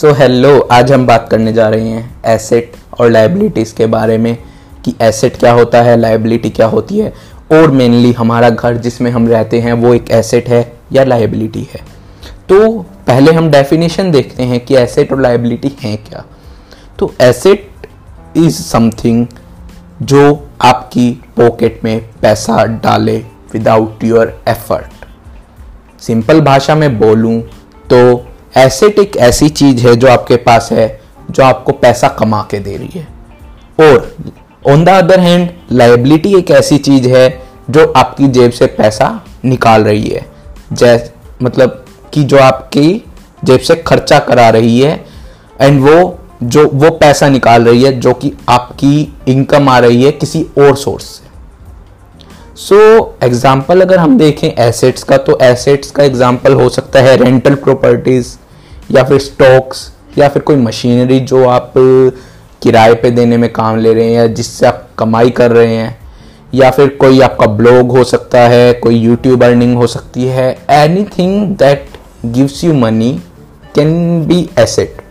सो so, hello आज हम बात करने जा रहे हैं एसेट और लाइबिलिटीज़ के बारे में कि एसेट क्या होता है लाइबिलिटी क्या होती है। और मेनली हमारा घर जिसमें हम रहते हैं वो एक एसेट है या लाइबिलिटी है। तो पहले हम डेफिनेशन देखते हैं कि एसेट और लाइबिलिटी हैं क्या। तो एसेट इज़ समथिंग जो आपकी पॉकेट में पैसा डाले विदाउट योर एफर्ट सिंपल भाषा में बोलूँ तो एसेट एक ऐसी चीज़ है जो आपके पास है, जो आपको पैसा कमा के दे रही है। और on the other hand liability एक ऐसी चीज़ है जो आपकी जेब से पैसा निकाल रही है। जैस मतलब कि जो आपकी जेब से खर्चा करा रही है एंड वो, जो, वो पैसा निकाल रही है, जो कि आपकी इनकम आ रही है किसी और सोर्स से। सो so, एग्ज़ाम्पल अगर हम देखें एसेट्स का तो एसेट्स का एग्ज़ाम्पल हो सकता है रेंटल प्रॉपर्टीज़ या फिर स्टॉक्स या फिर कोई मशीनरी जो आप किराए पे देने में काम ले रहे हैं या जिससे आप कमाई कर रहे हैं या फिर कोई आपका ब्लॉग हो सकता है कोई यूट्यूब अर्निंग हो सकती है anything that gives you money can be asset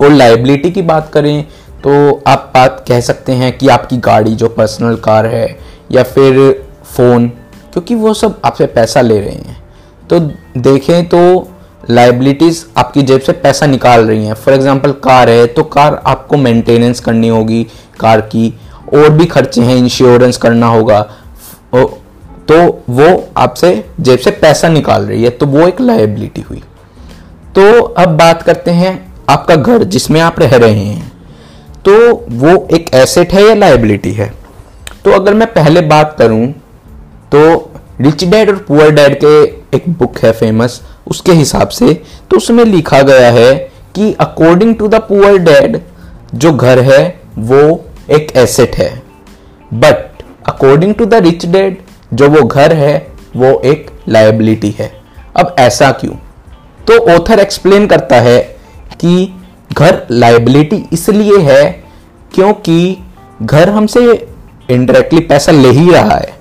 और लाइबिलिटी की बात करें तो आप बात कह सकते हैं कि आपकी गाड़ी जो पर्सनल कार है या फिर फ़ोन, क्योंकि वो सब आपसे पैसा ले रहे हैं। तो देखें तो लाइबिलिटीज़ आपकी जेब से पैसा निकाल रही हैं। फॉर एग्जांपल कार है तो कार आपको मेंटेनेंस करनी होगी कार की, और भी खर्चे हैं इंश्योरेंस करना होगा। तो वो आपसे जेब से पैसा निकाल रही है तो वो एक लाइबिलिटी हुई। तो अब बात करते हैं आपका घर जिसमें आप रह रहे हैं। तो वो एक एसेट है या लाइबिलिटी है? तो अगर मैं पहले बात करूँ तो रिच डैड और पुअर डैड के एक बुक है फ़ेमस उसके हिसाब से तो उसमें लिखा गया है कि according to the poor dad जो घर है, वो एक एसेट है। But according to the rich dad जो वो घर है, वो एक लाइबिलिटी है। अब ऐसा क्यों? तो ऑथर एक्सप्लेन करता है कि घर लाइबिलिटी इसलिए है क्योंकि घर हमसे इनडायरेक्टली पैसा ले ही रहा है।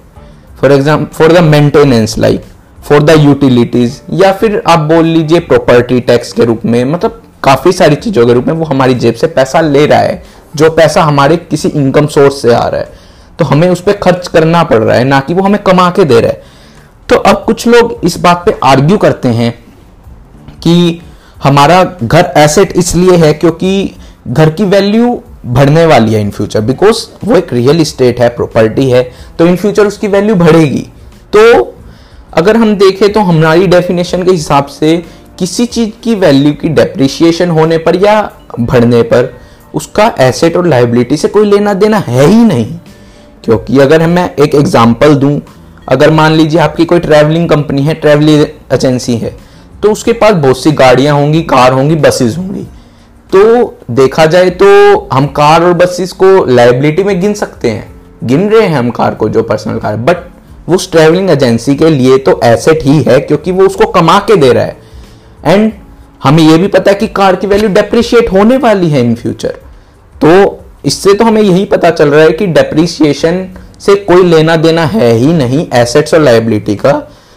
For example for the maintenance like for the utilities या फिर आप बोल लीजिए प्रॉपर्टी टैक्स के रूप में मतलब काफ़ी सारी चीज़ों के रूप में वो हमारी जेब से पैसा ले रहा है, जो पैसा हमारे किसी इनकम सोर्स से आ रहा है। तो हमें उस पर खर्च करना पड़ रहा है, ना कि वो हमें कमा के दे रहा है। तो अब कुछ लोग इस बात पे आर्ग्यू करते हैं कि हमारा घर एसेट इसलिए है क्योंकि घर की वैल्यू बढ़ने वाली है इन फ्यूचर बिकॉज़ वो एक रियल इस्टेट है प्रॉपर्टी है तो इन फ्यूचर उसकी वैल्यू बढ़ेगी. तो अगर हम देखें तो हमारी डेफिनेशन के हिसाब से किसी चीज़ की वैल्यू की डेप्रिशिएशन होने पर या बढ़ने पर उसका एसेट और लाइबिलिटी से कोई लेना देना है ही नहीं. क्योंकि अगर मैं एक एग्जांपल दूँ, अगर मान लीजिए आपकी कोई ट्रैवलिंग कंपनी है ट्रैवलिंग एजेंसी है तो उसके पास बहुत सी गाड़ियाँ होंगी कार होंगी बसेस होंगी. तो देखा जाए तो हम कार और बसेस को लाइबिलिटी में गिन सकते हैं। गिन रहे हैं हम कार को, जो पर्सनल कार बट वो उस ट्रेवलिंग एजेंसी के लिए तो एसेट ही है, क्योंकि वो उसको कमा के दे रहा है। एंड हमें ये भी पता है कि कार की वैल्यू डेप्रिशिएट होने वाली है इन फ्यूचर तो इससे तो हमें यही पता चल रहा है कि डेप्रिसिएशन से कोई लेना देना है ही नहीं एसेट्स और लाइबिलिटी का।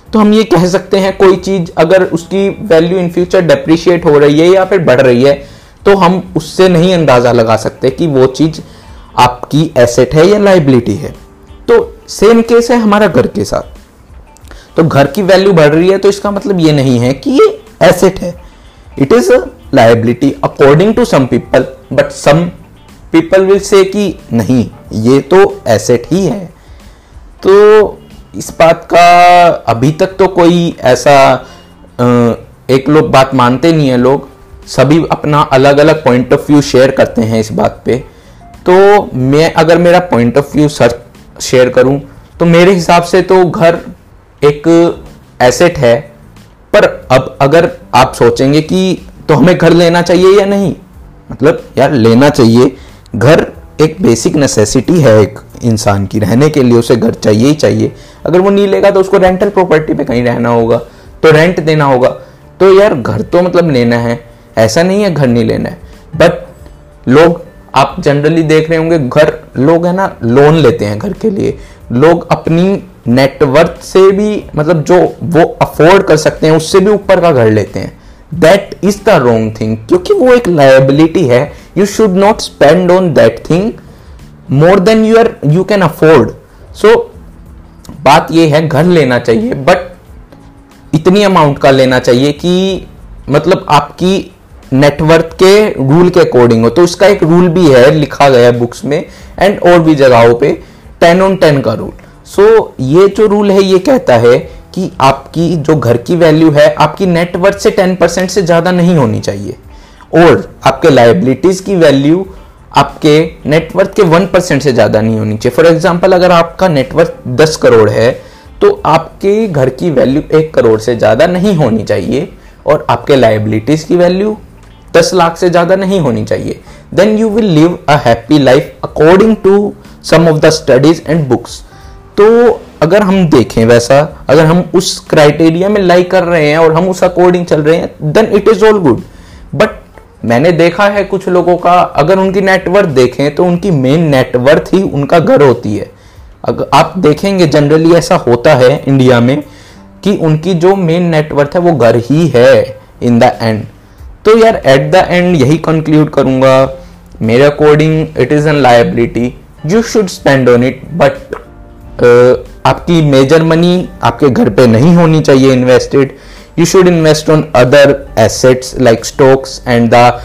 तो हम ये कह सकते हैं, कोई चीज़ अगर उसकी वैल्यू इन फ्यूचर डेप्रिशिएट हो रही है या फिर बढ़ रही है तो हम उससे नहीं अंदाज़ा लगा सकते कि वो चीज़ आपकी एसेट है या लाइबिलिटी है। तो सेम केस है हमारा घर के साथ। तो घर की वैल्यू बढ़ रही है तो इसका मतलब ये नहीं है कि ये एसेट है। It is liability according to some people but some people will say कि नहीं, ये तो एसेट ही है। तो इस बात का अभी तक तो कोई ऐसा एक लोग बात मानते नहीं है लोग। सभी अपना अलग अलग पॉइंट ऑफ़ व्यू शेयर करते हैं इस बात पे। तो मैं, अगर मेरा point of view sir share करूँ तो मेरे हिसाब से तो घर एक एसेट है। पर अब अगर आप सोचेंगे कि तो हमें घर लेना चाहिए या नहीं? मतलब यार, लेना चाहिए। घर एक बेसिक नेसेसिटी है एक इंसान की। रहने के लिए उसे घर चाहिए ही चाहिए। अगर वो नहीं लेगा तो उसको रेंटल प्रॉपर्टी पे कहीं रहना होगा तो रेंट देना होगा। तो यार, घर तो मतलब लेना है। ऐसा नहीं है घर नहीं लेना है। बट लोग, आप जनरली देख रहे होंगे, घर लोग है ना लोन लेते हैं घर के लिए। लोग अपनी नेटवर्थ से भी मतलब जो वो अफोर्ड कर सकते हैं, उससे भी ऊपर का घर लेते हैं। That is the wrong thing क्योंकि वो एक लाइबिलिटी है। You should not spend on that thing more than you are you can afford so बात ये है, घर लेना चाहिए बट इतनी अमाउंट का लेना चाहिए कि मतलब आपकी नेटवर्थ के रूल के अकॉर्डिंग हो तो उसका एक रूल भी है लिखा गया है बुक्स में एंड और भी जगहों पे टेन ऑन टेन का रूल सो so, ये जो रूल है ये कहता है कि आपकी जो घर की वैल्यू है आपकी नेटवर्थ से टेन परसेंट से ज़्यादा नहीं होनी चाहिए. और आपके लाइबिलिटीज की वैल्यू आपके नेटवर्थ के वन परसेंट से ज़्यादा नहीं होनी चाहिए. फॉर एग्ज़ाम्पल अगर आपका नेटवर्थ दस करोड़ है तो आपके घर की वैल्यू एक करोड़ से ज़्यादा नहीं होनी चाहिए और आपके लाइबिलिटीज की वैल्यू दस लाख से ज़्यादा नहीं होनी चाहिए। Then you will live a happy life according to some of the studies and books तो अगर हम देखें वैसा, अगर हम उस क्राइटेरिया में लाइक कर रहे हैं और हम उस अकॉर्डिंग चल रहे हैं then it is all good but मैंने देखा है कुछ लोगों का, अगर उनकी नेटवर्थ देखें तो उनकी मेन नेटवर्थ ही उनका घर होती है। अगर आप देखेंगे जनरली ऐसा होता है इंडिया में कि उनकी जो मेन नेटवर्थ है वो घर ही है इन द एंड तो यार एट द एंड यही कंक्लूड करूँगा। मेरे according it is an liability you should spend on it but आपकी मेजर मनी आपके घर पे नहीं होनी चाहिए invested you should invest on other assets like stocks and the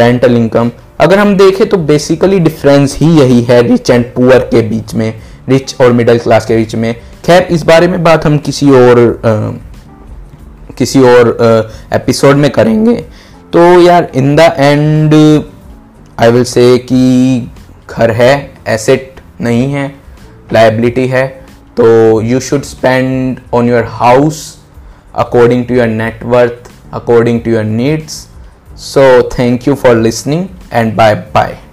rental income अगर हम देखें तो बेसिकली डिफरेंस ही यही है रिच एंड पुअर के बीच में रिच और मिडिल क्लास के बीच में। खैर इस बारे में बात हम किसी और uh, किसी और एपिसोड uh, में करेंगे। तो यार in the end I will say कि घर है एसेट नहीं है लाइबिलिटी है तो you should spend on your house according to your net worth according to your needs so thank you for listening and bye bye